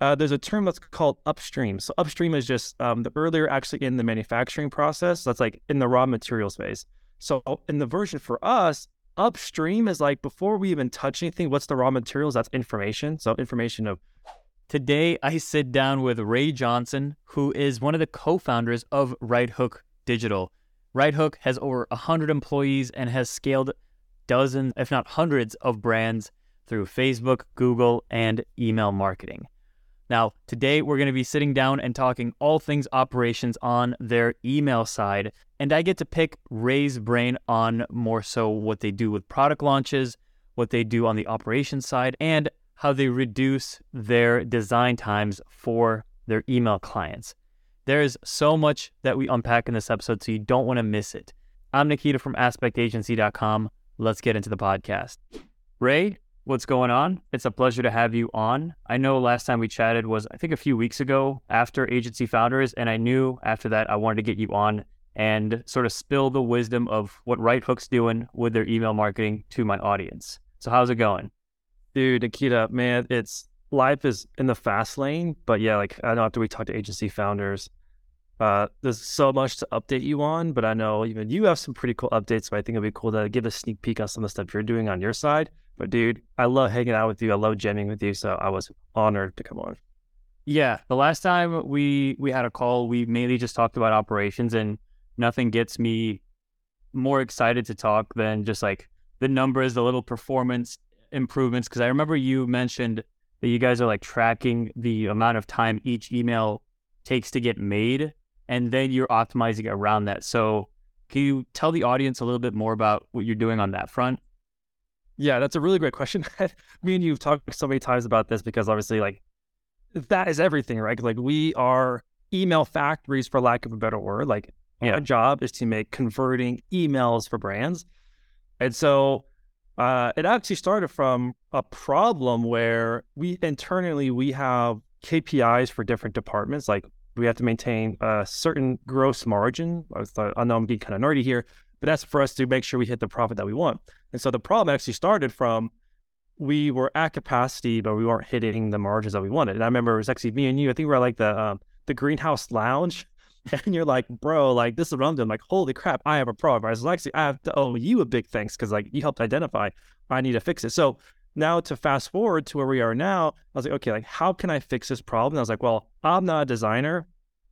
uh, there's a term that's called upstream. So upstream is just um, the earlier actually in the manufacturing process. That's like in the raw materials phase. So in the version for us, upstream is like before we even touch anything, what's the raw materials? That's information. So information of Today, I sit down with Ray Johnston, who is one of the co founders of Right Hook Digital. Right Hook has over 100 employees and has scaled dozens, if not hundreds, of brands through Facebook, Google, and email marketing. Now, today we're going to be sitting down and talking all things operations on their email side. And I get to pick Ray's brain on more so what they do with product launches, what they do on the operations side, and how they reduce their design times for their email clients. There's so much that we unpack in this episode, so you don't want to miss it. I'm Nikita from AspektAgency.com. Let's get into the podcast. Ray, what's going on? It's a pleasure to have you on. I know last time we chatted was, I think, a few weeks ago after Agency Founders, and I knew after that I wanted to get you on and sort of spill the wisdom of what Right Hook's doing with their email marketing to my audience. So, how's it going? Dude, Nikita, man, it's life is in the fast lane, but yeah, like I know after we talk to agency founders, uh, there's so much to update you on, but I know even you have some pretty cool updates. But I think it'd be cool to give a sneak peek on some of the stuff you're doing on your side. But dude, I love hanging out with you. I love jamming with you. So I was honored to come on. Yeah, the last time we we had a call, we mainly just talked about operations, and nothing gets me more excited to talk than just like the numbers, the little performance improvements because I remember you mentioned that you guys are like tracking the amount of time each email takes to get made, and then you're optimizing around that. So, can you tell the audience a little bit more about what you're doing on that front? Yeah, that's a really great question. Me and you've talked so many times about this because obviously, like, that is everything, right? Like, we are email factories, for lack of a better word. Like, yeah. our job is to make converting emails for brands. And so uh, it actually started from a problem where we internally we have KPIs for different departments. Like we have to maintain a certain gross margin. I, thought, I know I'm getting kind of nerdy here, but that's for us to make sure we hit the profit that we want. And so the problem actually started from we were at capacity, but we weren't hitting the margins that we wanted. And I remember it was actually me and you. I think we were like the um, the greenhouse lounge and you're like, bro, like this is what I'm doing. Like, holy crap, I have a problem. I was like, I have to owe you a big thanks because like you helped identify I need to fix it. So now to fast forward to where we are now, I was like, okay, like how can I fix this problem? And I was like, well, I'm not a designer.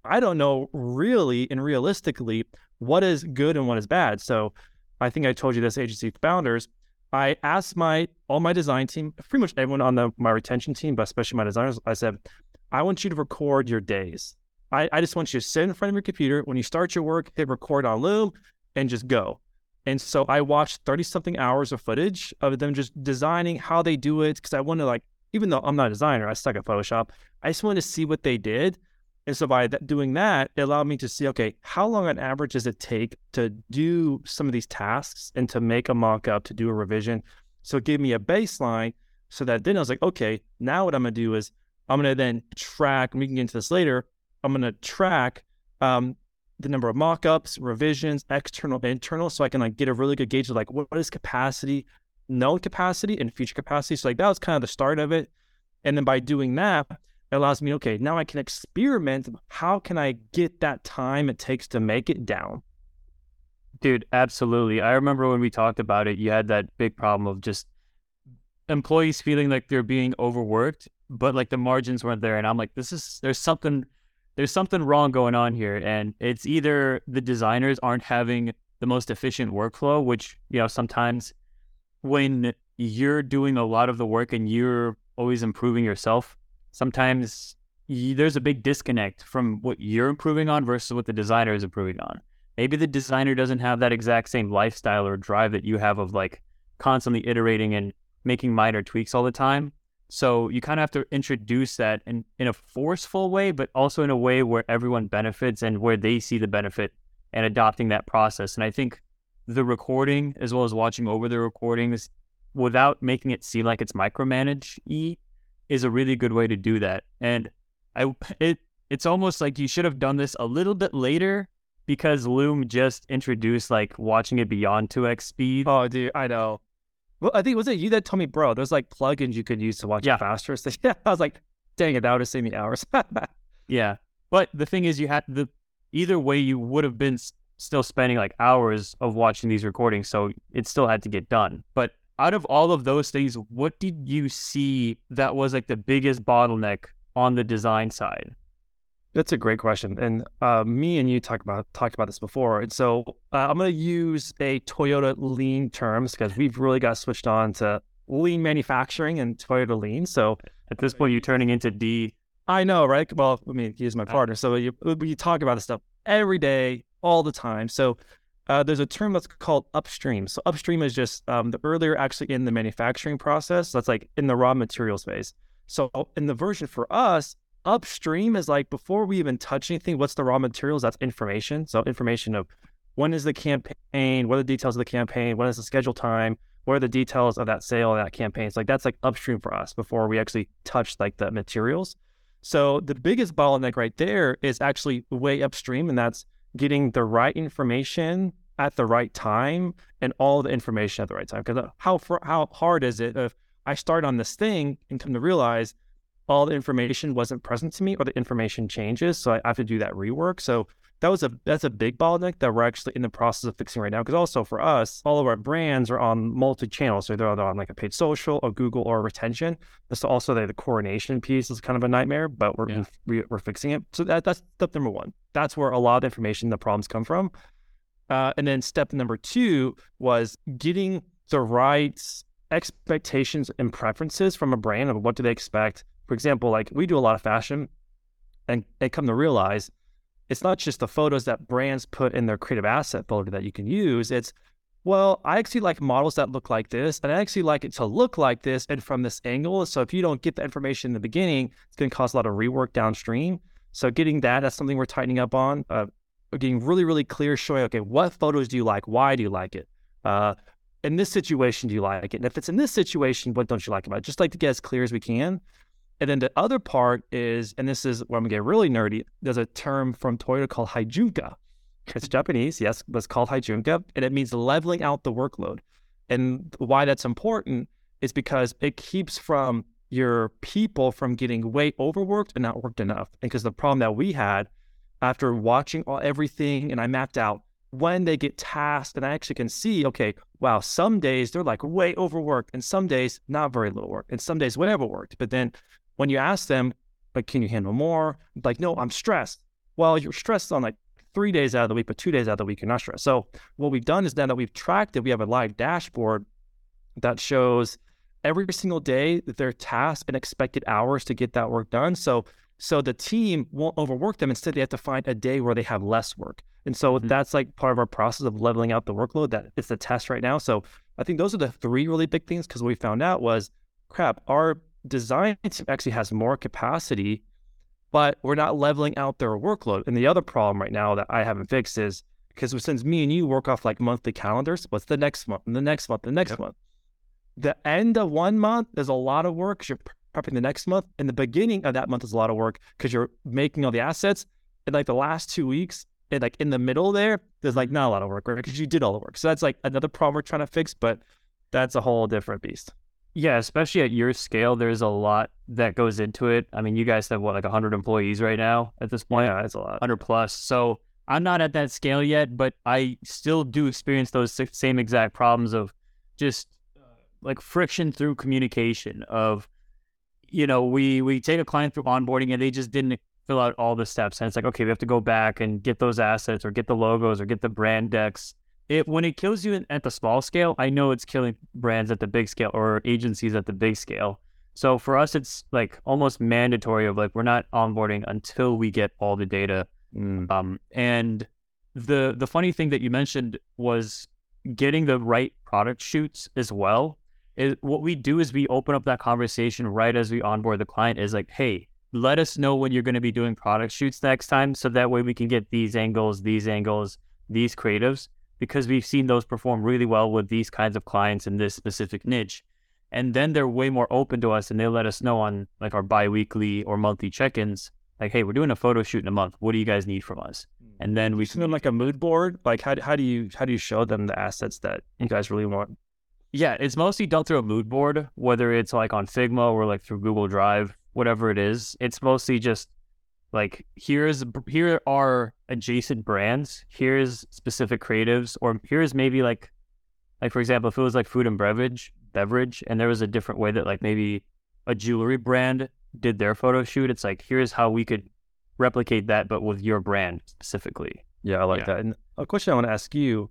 I don't know really and realistically what is good and what is bad. So I think I told you this agency founders. I asked my all my design team, pretty much everyone on the my retention team, but especially my designers, I said, I want you to record your days. I, I just want you to sit in front of your computer. When you start your work, hit record on Loom and just go. And so I watched 30 something hours of footage of them just designing how they do it. Cause I want to like, even though I'm not a designer, I suck at Photoshop. I just wanted to see what they did. And so by that, doing that, it allowed me to see, okay, how long on average does it take to do some of these tasks and to make a mock up, to do a revision? So it gave me a baseline so that then I was like, okay, now what I'm going to do is I'm going to then track, we can get into this later, I'm going to track um, the number of mockups, revisions, external, internal, so I can like get a really good gauge of like what, what is capacity, known capacity, and future capacity. So like that was kind of the start of it. And then by doing that, allows me, okay, now I can experiment. How can I get that time it takes to make it down? Dude, absolutely. I remember when we talked about it, you had that big problem of just employees feeling like they're being overworked, but like the margins weren't there. And I'm like, this is, there's something there's something wrong going on here. And it's either the designers aren't having the most efficient workflow, which, you know, sometimes when you're doing a lot of the work and you're always improving yourself, sometimes you, there's a big disconnect from what you're improving on versus what the designer is improving on. Maybe the designer doesn't have that exact same lifestyle or drive that you have of like constantly iterating and making minor tweaks all the time. So you kind of have to introduce that in, in a forceful way, but also in a way where everyone benefits and where they see the benefit and adopting that process. And I think the recording, as well as watching over the recordings without making it seem like it's micromanage is a really good way to do that. And I it it's almost like you should have done this a little bit later because Loom just introduced like watching it beyond 2x speed. Oh, dude, I know. Well, I think was it you that told me, bro? There's like plugins you could use to watch yeah. it faster. So yeah, I was like, dang it, that would have saved me hours. yeah. But the thing is, you had the either way, you would have been s- still spending like hours of watching these recordings. So it still had to get done. But out of all of those things, what did you see that was like the biggest bottleneck on the design side? That's a great question, and uh, me and you talked about talked about this before. And so uh, I'm going to use a Toyota Lean terms because we've really got switched on to lean manufacturing and Toyota Lean. So at this point, you're turning into D. I know, right? Well, I mean, he's my partner, so you, we talk about this stuff every day, all the time. So uh, there's a term that's called upstream. So upstream is just um, the earlier actually in the manufacturing process. That's like in the raw materials phase. So in the version for us, upstream is like before we even touch anything, what's the raw materials? That's information. So information of when is the campaign, what are the details of the campaign, when is the schedule time, what are the details of that sale, and that campaign. It's like that's like upstream for us before we actually touch like the materials. So the biggest bottleneck right there is actually way upstream, and that's getting the right information at the right time and all the information at the right time. Because uh, how how hard is it if I start on this thing and come to realize all the information wasn't present to me or the information changes. So I have to do that rework. So that was a that's a big bottleneck that we're actually in the process of fixing right now. Because also for us, all of our brands are on multi channels, so they're either on like a paid social or Google or retention. So also the, the coordination piece is kind of a nightmare, but we're yeah. we, are fixing it. So that, that's step number one. That's where a lot of the information, the problems come from. Uh, and then step number two was getting the right expectations and preferences from a brand of what do they expect for example, like we do a lot of fashion and they come to realize it's not just the photos that brands put in their creative asset folder that you can use. It's, well, I actually like models that look like this, and I actually like it to look like this and from this angle. So if you don't get the information in the beginning, it's going to cause a lot of rework downstream. So getting that, that's something we're tightening up on. Uh, getting really, really clear, showing, okay, what photos do you like? Why do you like it? Uh, in this situation, do you like it? And if it's in this situation, what don't you like about it? Just like to get as clear as we can. And then the other part is, and this is where I'm get really nerdy. There's a term from Toyota called heijunka. It's Japanese, yes, but it's called heijunka, and it means leveling out the workload. And why that's important is because it keeps from your people from getting way overworked and not worked enough. And because the problem that we had after watching all everything, and I mapped out when they get tasked, and I actually can see, okay, wow, some days they're like way overworked, and some days not very little work, and some days whatever worked. But then when you ask them, like, can you handle more? Like, no, I'm stressed. Well, you're stressed on like three days out of the week, but two days out of the week, you're not stressed. So what we've done is now that we've tracked it, we have a live dashboard that shows every single day that their tasks and expected hours to get that work done. So so the team won't overwork them. Instead, they have to find a day where they have less work. And so mm-hmm. that's like part of our process of leveling out the workload. That it's the test right now. So I think those are the three really big things because what we found out was, crap, our design team actually has more capacity, but we're not leveling out their workload. And the other problem right now that I haven't fixed is because since me and you work off like monthly calendars, what's the next month, and the next month, the next yep. month? The end of one month is a lot of work because you're prepping the next month. And the beginning of that month is a lot of work because you're making all the assets. And like the last two weeks, and like in the middle there, there's like mm-hmm. not a lot of work, right? Because you did all the work. So that's like another problem we're trying to fix, but that's a whole different beast. Yeah, especially at your scale, there's a lot that goes into it. I mean, you guys have what, like 100 employees right now at this point? Yeah, it's a lot. 100 plus. So I'm not at that scale yet, but I still do experience those same exact problems of just uh, like friction through communication of, you know, we we take a client through onboarding and they just didn't fill out all the steps. And it's like, okay, we have to go back and get those assets or get the logos or get the brand decks it when it kills you at the small scale, I know it's killing brands at the big scale or agencies at the big scale. So for us, it's like almost mandatory of like we're not onboarding until we get all the data. Mm. Um, and the the funny thing that you mentioned was getting the right product shoots as well. Is what we do is we open up that conversation right as we onboard the client. Is like, hey, let us know when you're going to be doing product shoots next time, so that way we can get these angles, these angles, these creatives because we've seen those perform really well with these kinds of clients in this specific niche. And then they're way more open to us and they let us know on like our biweekly or monthly check-ins, like, hey, we're doing a photo shoot in a month. What do you guys need from us? Hmm. And then we send them like a mood board. Like how, how do you how do you show them the assets that you guys really want? Yeah, it's mostly done through a mood board, whether it's like on Figma or like through Google Drive. whatever it is. It's mostly just like here's here are adjacent brands, here's specific creatives, or here's maybe like like for example, if it was like food and beverage, beverage, and there was a different way that like maybe a jewelry brand did their photo shoot, it's like here's how we could replicate that, but with your brand specifically. Yeah, I like yeah. that. And a question I want to ask you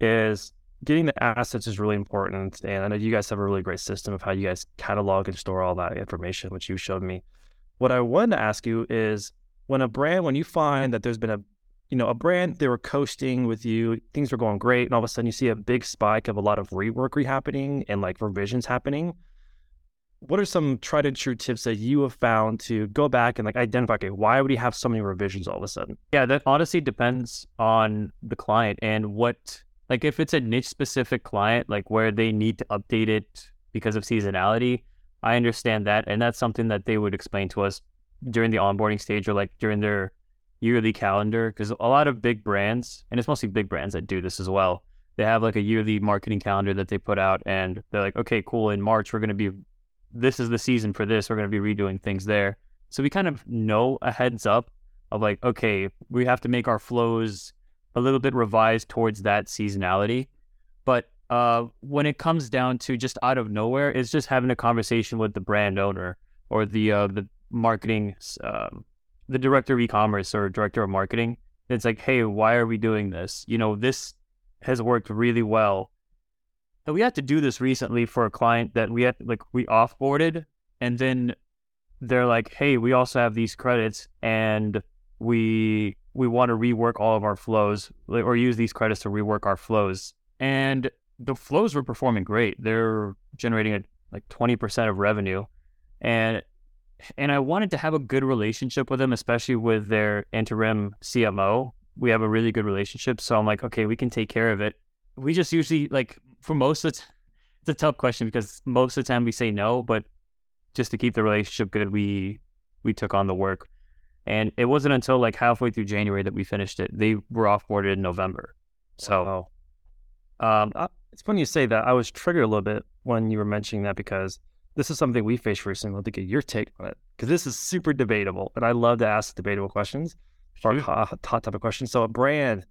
is getting the assets is really important. And I know you guys have a really great system of how you guys catalog and store all that information, which you showed me. What I wanted to ask you is when a brand, when you find that there's been a, you know, a brand, they were coasting with you, things were going great, and all of a sudden you see a big spike of a lot of rework happening and like revisions happening. What are some tried and true tips that you have found to go back and like identify, okay, why would he have so many revisions all of a sudden? Yeah, that honestly depends on the client and what like if it's a niche specific client, like where they need to update it because of seasonality, I understand that. And that's something that they would explain to us during the onboarding stage or like during their yearly calendar. Because a lot of big brands, and it's mostly big brands that do this as well, they have like a yearly marketing calendar that they put out and they're like, okay, cool. In March, we're going to be, this is the season for this. We're going to be redoing things there. So we kind of know a heads up of like, okay, we have to make our flows a little bit revised towards that seasonality. But uh, when it comes down to just out of nowhere, it's just having a conversation with the brand owner or the uh, the marketing, um, the director of e-commerce or director of marketing. It's like, hey, why are we doing this? You know, this has worked really well. And we had to do this recently for a client that we had like we offboarded, and then they're like, hey, we also have these credits, and we we want to rework all of our flows or use these credits to rework our flows. And the flows were performing great. They're generating a, like 20% of revenue. And and I wanted to have a good relationship with them, especially with their interim CMO. We have a really good relationship. So I'm like, okay, we can take care of it. We just usually like for most of the t- it's a tough question because most of the time we say no, but just to keep the relationship good, we we took on the work. And it wasn't until like halfway through January that we finished it. They were offboarded in November. So. Um, uh, it's funny you say that. I was triggered a little bit when you were mentioning that because this is something we faced recently. I'd to get your take on it because this is super debatable, and I love to ask debatable questions or hot, hot topic questions. So, a brand,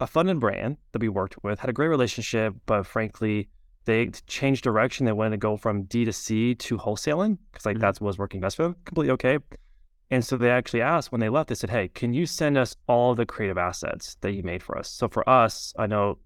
a funded brand that we worked with, had a great relationship, but frankly, they changed direction. They wanted to go from D to C to wholesaling because like mm-hmm. that was working best for them. Completely okay. And so they actually asked when they left, they said, Hey, can you send us all the creative assets that you made for us? So for us, I know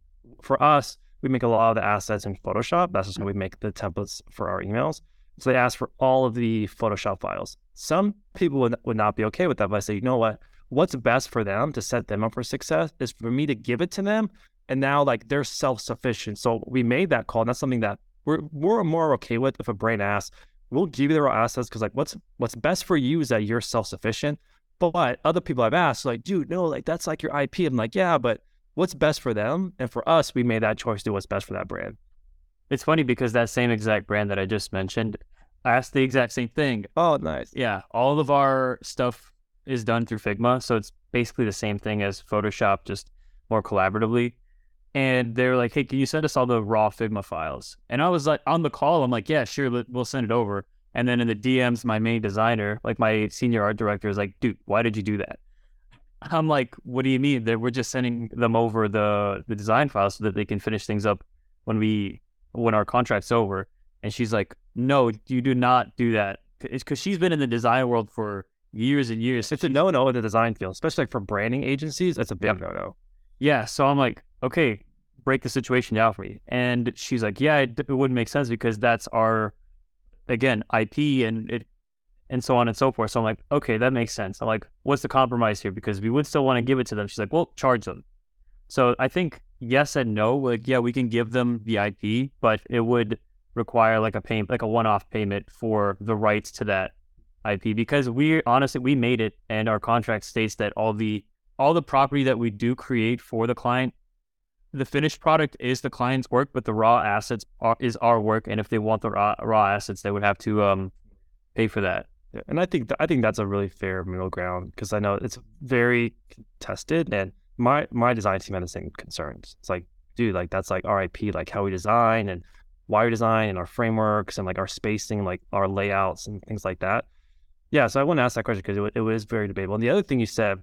for us, we make a lot of the assets in Photoshop. That's just how we make the templates for our emails. So they ask for all of the Photoshop files. Some people would, would not be okay with that, but I say, you know what? What's best for them to set them up for success is for me to give it to them. And now, like, they're self sufficient. So we made that call. And that's something that we're, we're more okay with if a brand asks, we'll give you the raw assets because like what's what's best for you is that you're self-sufficient. But other people I've asked, like, dude, no, like that's like your IP. I'm like, yeah, but what's best for them? And for us, we made that choice to do what's best for that brand. It's funny because that same exact brand that I just mentioned asked the exact same thing. Oh, nice. Yeah. All of our stuff is done through Figma. So it's basically the same thing as Photoshop, just more collaboratively and they're like, "Hey, can you send us all the raw Figma files?" And I was like, on the call, I'm like, "Yeah, sure, we'll send it over." And then in the DMs, my main designer, like my senior art director, is like, "Dude, why did you do that?" I'm like, "What do you mean? That we're just sending them over the the design files so that they can finish things up when we when our contract's over." And she's like, "No, you do not do that." It's because she's been in the design world for years and years. It's a no no in the design field, especially like for branding agencies. That's a big no no. Yeah, so I'm like, okay, break the situation down for me. And she's like, yeah, it, it wouldn't make sense because that's our, again, IP and it, and so on and so forth. So I'm like, okay, that makes sense. I'm like, what's the compromise here? Because we would still want to give it to them. She's like, well, charge them. So I think yes and no. Like, yeah, we can give them the IP, but it would require like a payment, like a one-off payment for the rights to that IP because we honestly we made it, and our contract states that all the all the property that we do create for the client the finished product is the client's work, but the raw assets are, is our work. And if they want the raw, raw assets, they would have to um, pay for that. Yeah, and I think th- I think that's a really fair middle ground because I know it's very contested, and my my design team had the same concerns. It's like, dude, like that's like RIP, like how we design and why we design and our frameworks and like our spacing, like our layouts and things like that. Yeah, so I want to ask that question because it, it was very debatable. And the other thing you said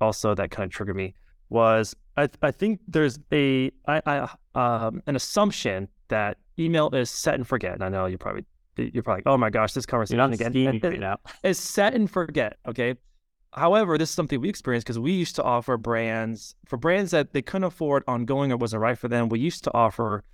also that kind of triggered me was I, I think there's a I, I um, an assumption that email is set and forget. And I know you probably you're probably like, oh my gosh, this conversation again. right. It's set and forget. Okay. However, this is something we experienced because we used to offer brands for brands that they couldn't afford ongoing or wasn't right for them. We used to offer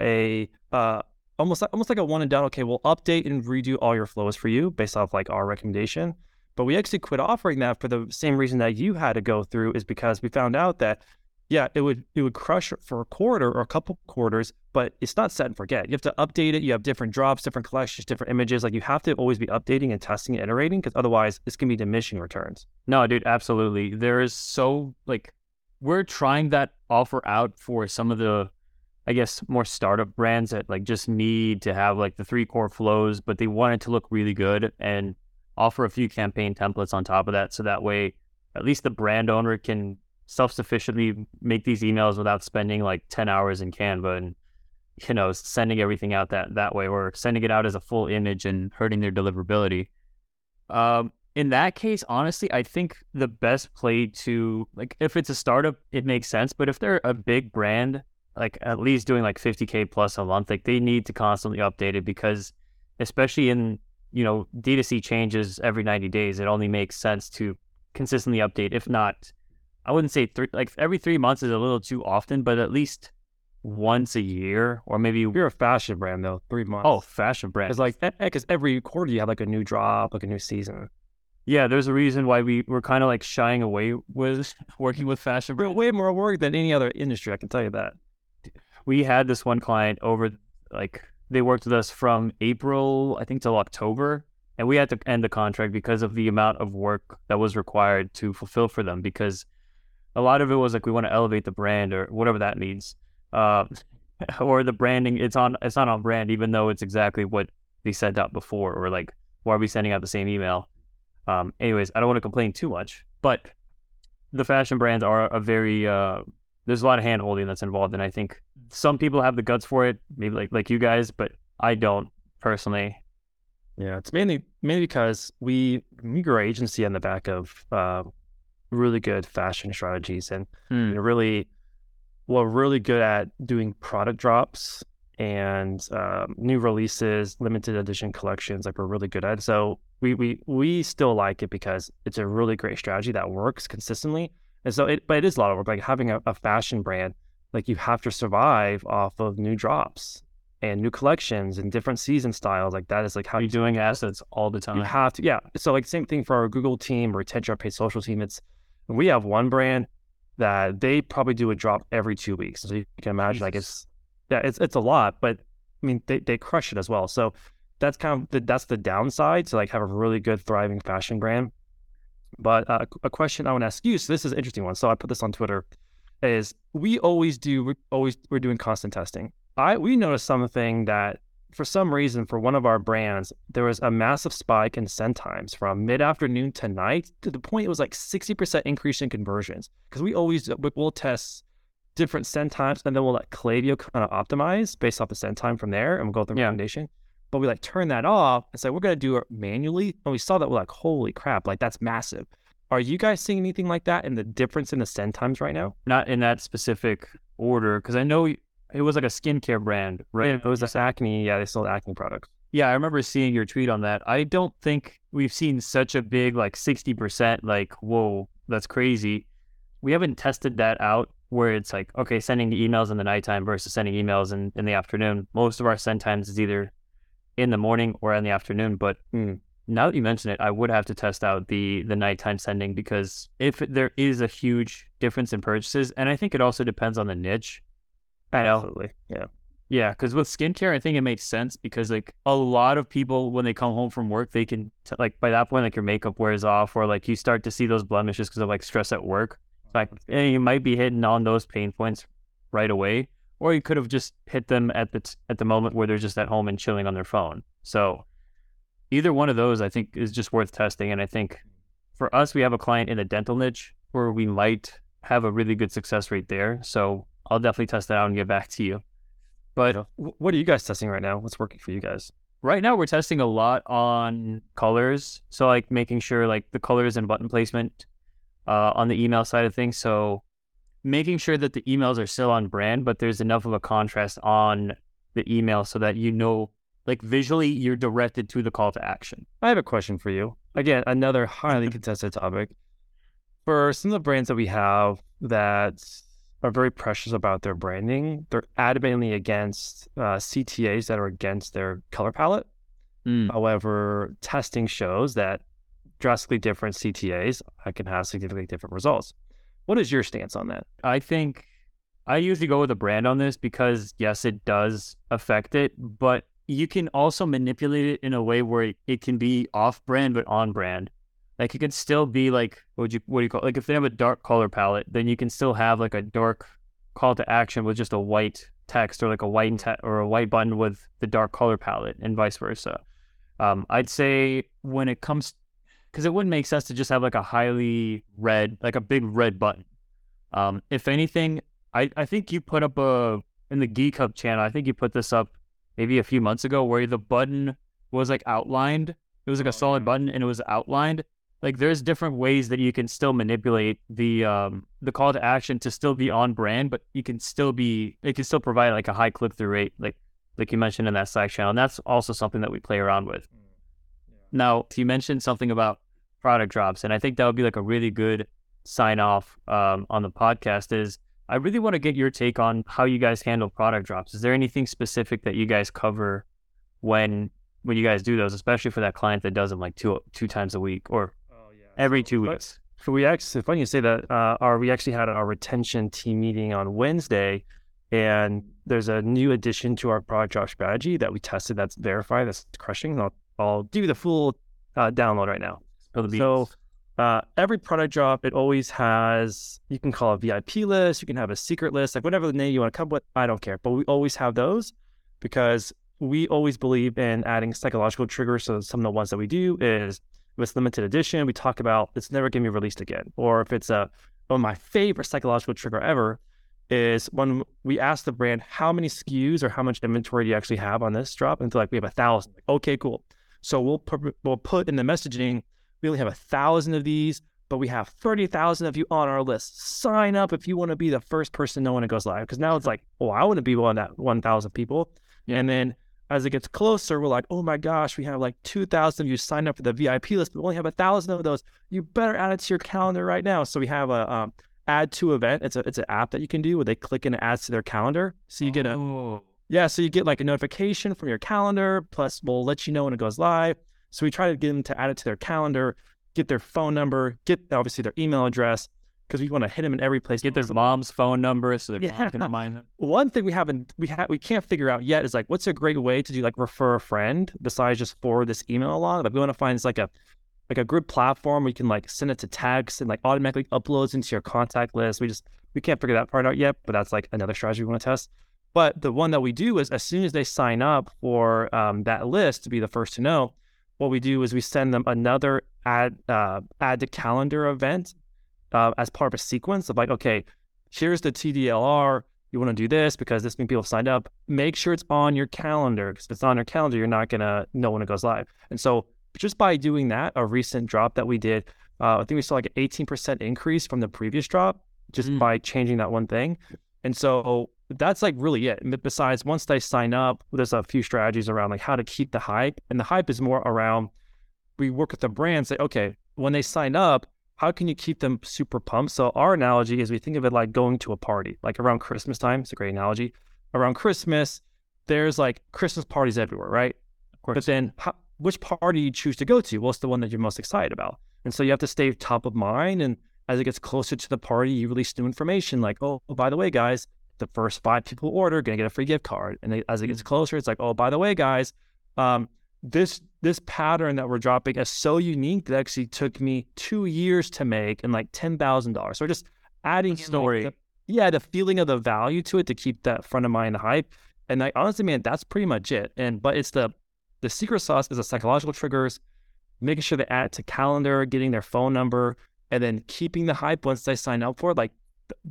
a uh, almost like, almost like a one and done. Okay, we'll update and redo all your flows for you based off like our recommendation. But we actually quit offering that for the same reason that you had to go through is because we found out that yeah, it would it would crush for a quarter or a couple quarters, but it's not set and forget. You have to update it. You have different drops, different collections, different images. Like you have to always be updating and testing and iterating because otherwise it's gonna be diminishing returns. No, dude, absolutely. There is so like we're trying that offer out for some of the I guess more startup brands that like just need to have like the three core flows, but they want it to look really good and offer a few campaign templates on top of that. So that way at least the brand owner can self-sufficiently make these emails without spending like 10 hours in Canva and you know sending everything out that that way or sending it out as a full image and hurting their deliverability. Um, in that case, honestly, I think the best play to like if it's a startup, it makes sense. But if they're a big brand, like at least doing like 50k plus a month, like they need to constantly update it because especially in you know D2C changes every 90 days, it only makes sense to consistently update, if not I wouldn't say three, like every three months is a little too often, but at least once a year or maybe you're a fashion brand though. Three months. Oh, fashion brand. Because like eh, eh, because every quarter you have like a new drop, like a new season. Yeah, there's a reason why we were kind of like shying away with working with fashion brands. Way more work than any other industry. I can tell you that. We had this one client over like they worked with us from April, I think, till October, and we had to end the contract because of the amount of work that was required to fulfill for them because a lot of it was like we want to elevate the brand or whatever that means, uh, or the branding. It's on it's not on brand, even though it's exactly what they sent out before. Or like, why are we sending out the same email? Um, anyways, I don't want to complain too much, but the fashion brands are a very uh, there's a lot of hand holding that's involved, and I think some people have the guts for it, maybe like like you guys, but I don't personally. Yeah, it's mainly mainly because we we grew our agency on the back of uh, really good fashion strategies and you know, really well really good at doing product drops and um, new releases limited edition collections like we're really good at so we we we still like it because it's a really great strategy that works consistently and so it but it is a lot of work like having a, a fashion brand like you have to survive off of new drops and new collections and different season styles. Like that is like how you're doing assets all the time. You have to, yeah. So like same thing for our Google team or attention our paid social team. It's we have one brand that they probably do a drop every two weeks. So you can imagine, Jesus. like it's yeah, it's it's a lot, but I mean they they crush it as well. So that's kind of the, that's the downside to like have a really good thriving fashion brand. But uh, a question I want to ask you. So this is an interesting one. So I put this on Twitter. Is we always do we always we're doing constant testing. I we noticed something that for some reason, for one of our brands, there was a massive spike in send times from mid afternoon to night to the point it was like 60% increase in conversions. Because we always we'll test different send times and then we'll let Klaviyo kind of optimize based off the send time from there and we'll go through yeah. recommendation. But we like turn that off and say we're gonna do it manually. And we saw that we're like, holy crap, like that's massive. Are you guys seeing anything like that in the difference in the send times right now? Not in that specific order, because I know it was like a skincare brand, right? Yeah, it was this acne. Yeah, they sold acne products. Yeah, I remember seeing your tweet on that. I don't think we've seen such a big like 60% like, whoa, that's crazy. We haven't tested that out where it's like, okay, sending the emails in the nighttime versus sending emails in, in the afternoon. Most of our send times is either in the morning or in the afternoon. But mm. now that you mention it, I would have to test out the the nighttime sending because if there is a huge difference in purchases, and I think it also depends on the niche. Uh, Absolutely. Yeah. Yeah, because with skincare, I think it makes sense because like a lot of people when they come home from work, they can t- like by that point like your makeup wears off or like you start to see those blemishes because of like stress at work. Like and you might be hitting on those pain points right away, or you could have just hit them at the t- at the moment where they're just at home and chilling on their phone. So either one of those, I think, is just worth testing. And I think for us, we have a client in the dental niche where we might have a really good success rate there. So I'll definitely test that out and get back to you. But what are you guys testing right now? What's working for you guys? right now we're testing a lot on colors. So like making sure like the colors and button placement uh, on the email side of things. So making sure that the emails are still on brand, but there's enough of a contrast on the email so that you know, like visually, you're directed to the call to action. I have a question for you. Again, another highly contested topic. For some of the brands that we have that are very precious about their branding, they're adamantly against uh, CTAs that are against their color palette. Mm. However, testing shows that drastically different CTAs can have significantly different results. What is your stance on that? I think I usually go with a brand on this because yes, it does affect it, but you can also manipulate it in a way where it can be off brand but on brand. Like it can still be like what would you what do you call it? like if they have a dark color palette, then you can still have like a dark call to action with just a white text or like a white te- or a white button with the dark color palette and vice versa. Um, I'd say when it comes because it wouldn't make sense to just have like a highly red, like a big red button. Um, if anything, I, I think you put up a in the Geek Hub channel. I think you put this up maybe a few months ago where the button was like outlined. It was like a solid button and it was outlined. Like there's different ways that you can still manipulate the um the call to action to still be on brand, but you can still be it can still provide like a high click through rate, like like you mentioned in that Slack channel. And that's also something that we play around with. Mm, now, you mentioned something about product drops. And I think that would be like a really good sign off um, on the podcast is I really want to get your take on how you guys handle product drops. Is there anything specific that you guys cover when when you guys do those, especially for that client that does them like two two times a week or. Every two weeks? So we actually funny you say that. Uh, our we actually had our retention team meeting on Wednesday, and there's a new addition to our product drop strategy that we tested that's verified that's crushing. I'll, I'll give you the full uh, download right now. So uh, every product drop, it always has, you can call a VIP list, you can have a secret list, like whatever the name you want to come with, I don't care. But we always have those because we always believe in adding psychological triggers. So some of the ones that we do is if it's limited edition, we talk about it's never going to be released again. Or if it's a, one of my favorite psychological trigger ever is when we ask the brand, how many SKUs or how much inventory do you actually have on this drop? And they're like, we have a thousand. Like, okay, cool. So we'll, put, we'll put in the messaging, we only have a thousand of these, but we have 30,000 of you on our list. Sign up if you want to be the first person to know when it goes live. Because now it's like, oh, I want to be one of that 1,000 people. Yeah. And then as it gets closer, we're like, oh my gosh, we have like 2,000 of you signed up for the VIP list, but we only have a thousand of those. You better add it to your calendar right now. So we have a um, add to event. It's a it's an app that you can do where they click and it adds to their calendar. So you get a oh. yeah, so you get like a notification from your calendar. Plus, we'll let you know when it goes live. So we try to get them to add it to their calendar, get their phone number, get obviously their email address, because we want to hit them in every place. Get their mom's phone number so they yeah. can remind them. One thing we haven't we have we can't figure out yet is like what's a great way to do like refer a friend besides just forward this email along. Like we want to find it's like a like a group platform where you can like send it to tags and like automatically uploads into your contact list. We just we can't figure that part out yet, but that's like another strategy we want to test. But the one that we do is as soon as they sign up for um, that list to be the first to know, what we do is we send them another add uh, add to calendar event uh, as part of a sequence of like, okay, here's the TDLR. You want to do this because this many people signed up. Make sure it's on your calendar because if it's on your calendar, you're not gonna know when it goes live. And so just by doing that, a recent drop that we did, uh, I think we saw like an 18% increase from the previous drop just mm. by changing that one thing. And so that's like really it. Besides, once they sign up, there's a few strategies around like how to keep the hype. And the hype is more around we work with the brand, say, okay, when they sign up, how can you keep them super pumped? So our analogy is we think of it like going to a party, like around Christmas time. It's a great analogy. Around Christmas, there's like Christmas parties everywhere, right? But then how, which party you choose to go to? What's the one that you're most excited about? And so you have to stay top of mind. And as it gets closer to the party, you release new information like, oh, oh by the way, guys, the first five people order are gonna get a free gift card. And they, as it gets mm. closer, it's like, oh, by the way, guys, um, this this pattern that we're dropping is so unique that actually took me two years to make and like ten thousand dollars. So just adding story, like the, yeah, the feeling of the value to it to keep that front of mind hype. And like honestly, man, that's pretty much it. And but it's the the secret sauce is the psychological triggers, making sure they add it to calendar, getting their phone number, and then keeping the hype once they sign up for it. Like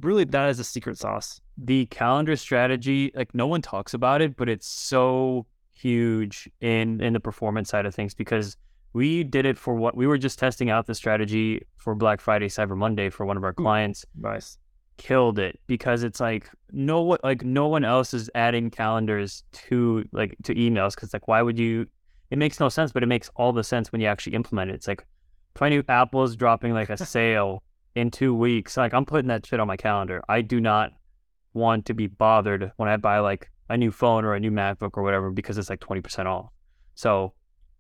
really that is a secret sauce. The calendar strategy, like no one talks about it, but it's so huge in in the performance side of things because we did it for what we were just testing out the strategy for Black Friday, Cyber Monday for one of our hmm. clients. Nice. Killed it because it's like no one like no one else is adding calendars to like to emails because like why would you? It makes no sense, but it makes all the sense when you actually implement it. It's like if I knew Apple is dropping like a sale in two weeks, like I'm putting that shit on my calendar. I do not want to be bothered when I buy like a new phone or a new MacBook or whatever because it's like 20% off. So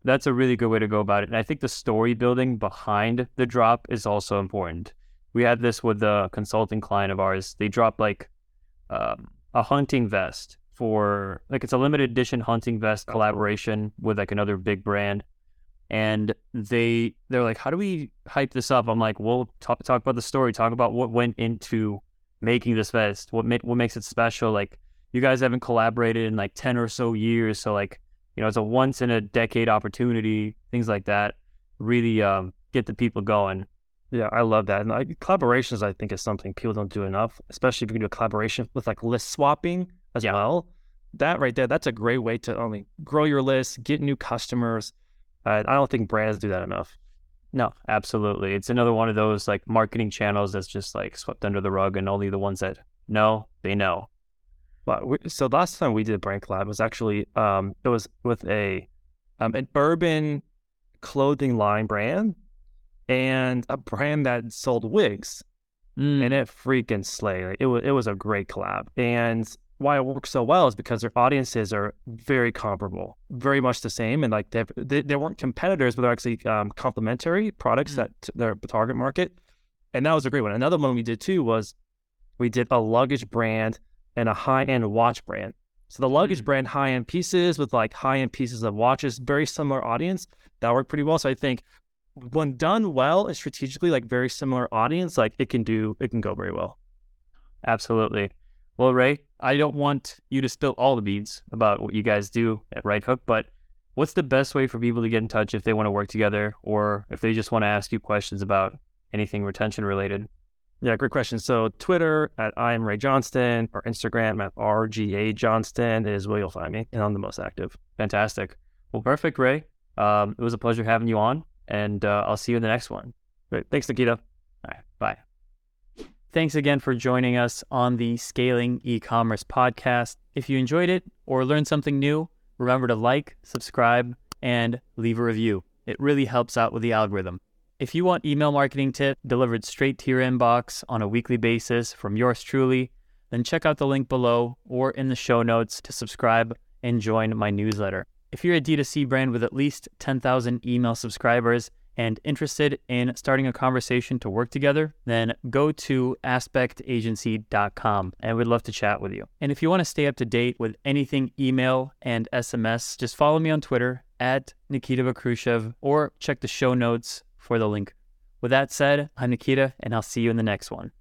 that's a really good way to go about it. And I think the story building behind the drop is also important. We had this with a consulting client of ours. They dropped like um, a hunting vest for like it's a limited edition hunting vest collaboration with like another big brand. And they they're like, how do we hype this up? I'm like, well, talk talk about the story, talk about what went into making this vest, what ma- what makes it special. Like you guys haven't collaborated in like ten or so years, so like you know, it's a once in a decade opportunity, things like that. Really um, get the people going. Yeah, I love that. And like, collaborations, I think, is something people don't do enough, especially if you can do a collaboration with like list swapping as yeah. well. That right there, that's a great way to only grow your list, get new customers. Uh, I don't think brands do that enough. No, absolutely. It's another one of those like marketing channels that's just like swept under the rug, and only the ones that know they know. So last time we did a brand collab was actually um, it was with a um, an urban clothing line brand and a brand that sold wigs, mm. and it freaking slayed. It was it was a great collab, and why it worked so well is because their audiences are very comparable, very much the same, and like they they weren't competitors, but they're actually um, complementary products mm. that their target market, and that was a great one. Another one we did too was we did a luggage brand and a high end watch brand. So the luggage mm brand, high end pieces with like high end pieces of watches, very similar audience. That worked pretty well. So I think when done well and strategically, like very similar audience, like it can do, it can go very well. Absolutely. Well, Ray, I don't want you to spill all the beans about what you guys do at Right Hook, but what's the best way for people to get in touch if they want to work together or if they just want to ask you questions about anything retention related? Yeah, great question. So Twitter at I am Ray Johnston or Instagram at RGA Johnston is where you'll find me, and I'm the most active. Fantastic. Well, perfect, Ray. Um, it was a pleasure having you on, and uh, I'll see you in the next one. Great. Thanks, Nikita. All right. Bye. Thanks again for joining us on the Scaling E-commerce podcast. If you enjoyed it or learned something new, remember to like, subscribe, and leave a review. It really helps out with the algorithm. If you want email marketing tips delivered straight to your inbox on a weekly basis from yours truly, then check out the link below or in the show notes to subscribe and join my newsletter. If you're a D2C brand with at least 10,000 email subscribers and interested in starting a conversation to work together, then go to aspektagency.com and we'd love to chat with you. And if you want to stay up to date with anything email and SMS, just follow me on Twitter at Nikita Vakhrushev or check the show notes for the link. With that said, I'm Nikita, and I'll see you in the next one.